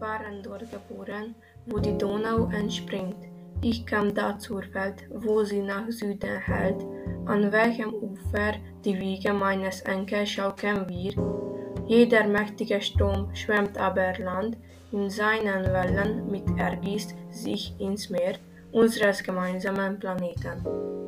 waren dort geboren, wo die Donau entspringt. Ich kam da zur Welt, wo sie nach Süden hält, an welchem Ufer die Wiege meines Enkels schaukeln wir. Jeder mächtige Sturm schwemmt aber Land in seinen Wellen mit ergießt sich ins Meer unseres gemeinsamen Planeten.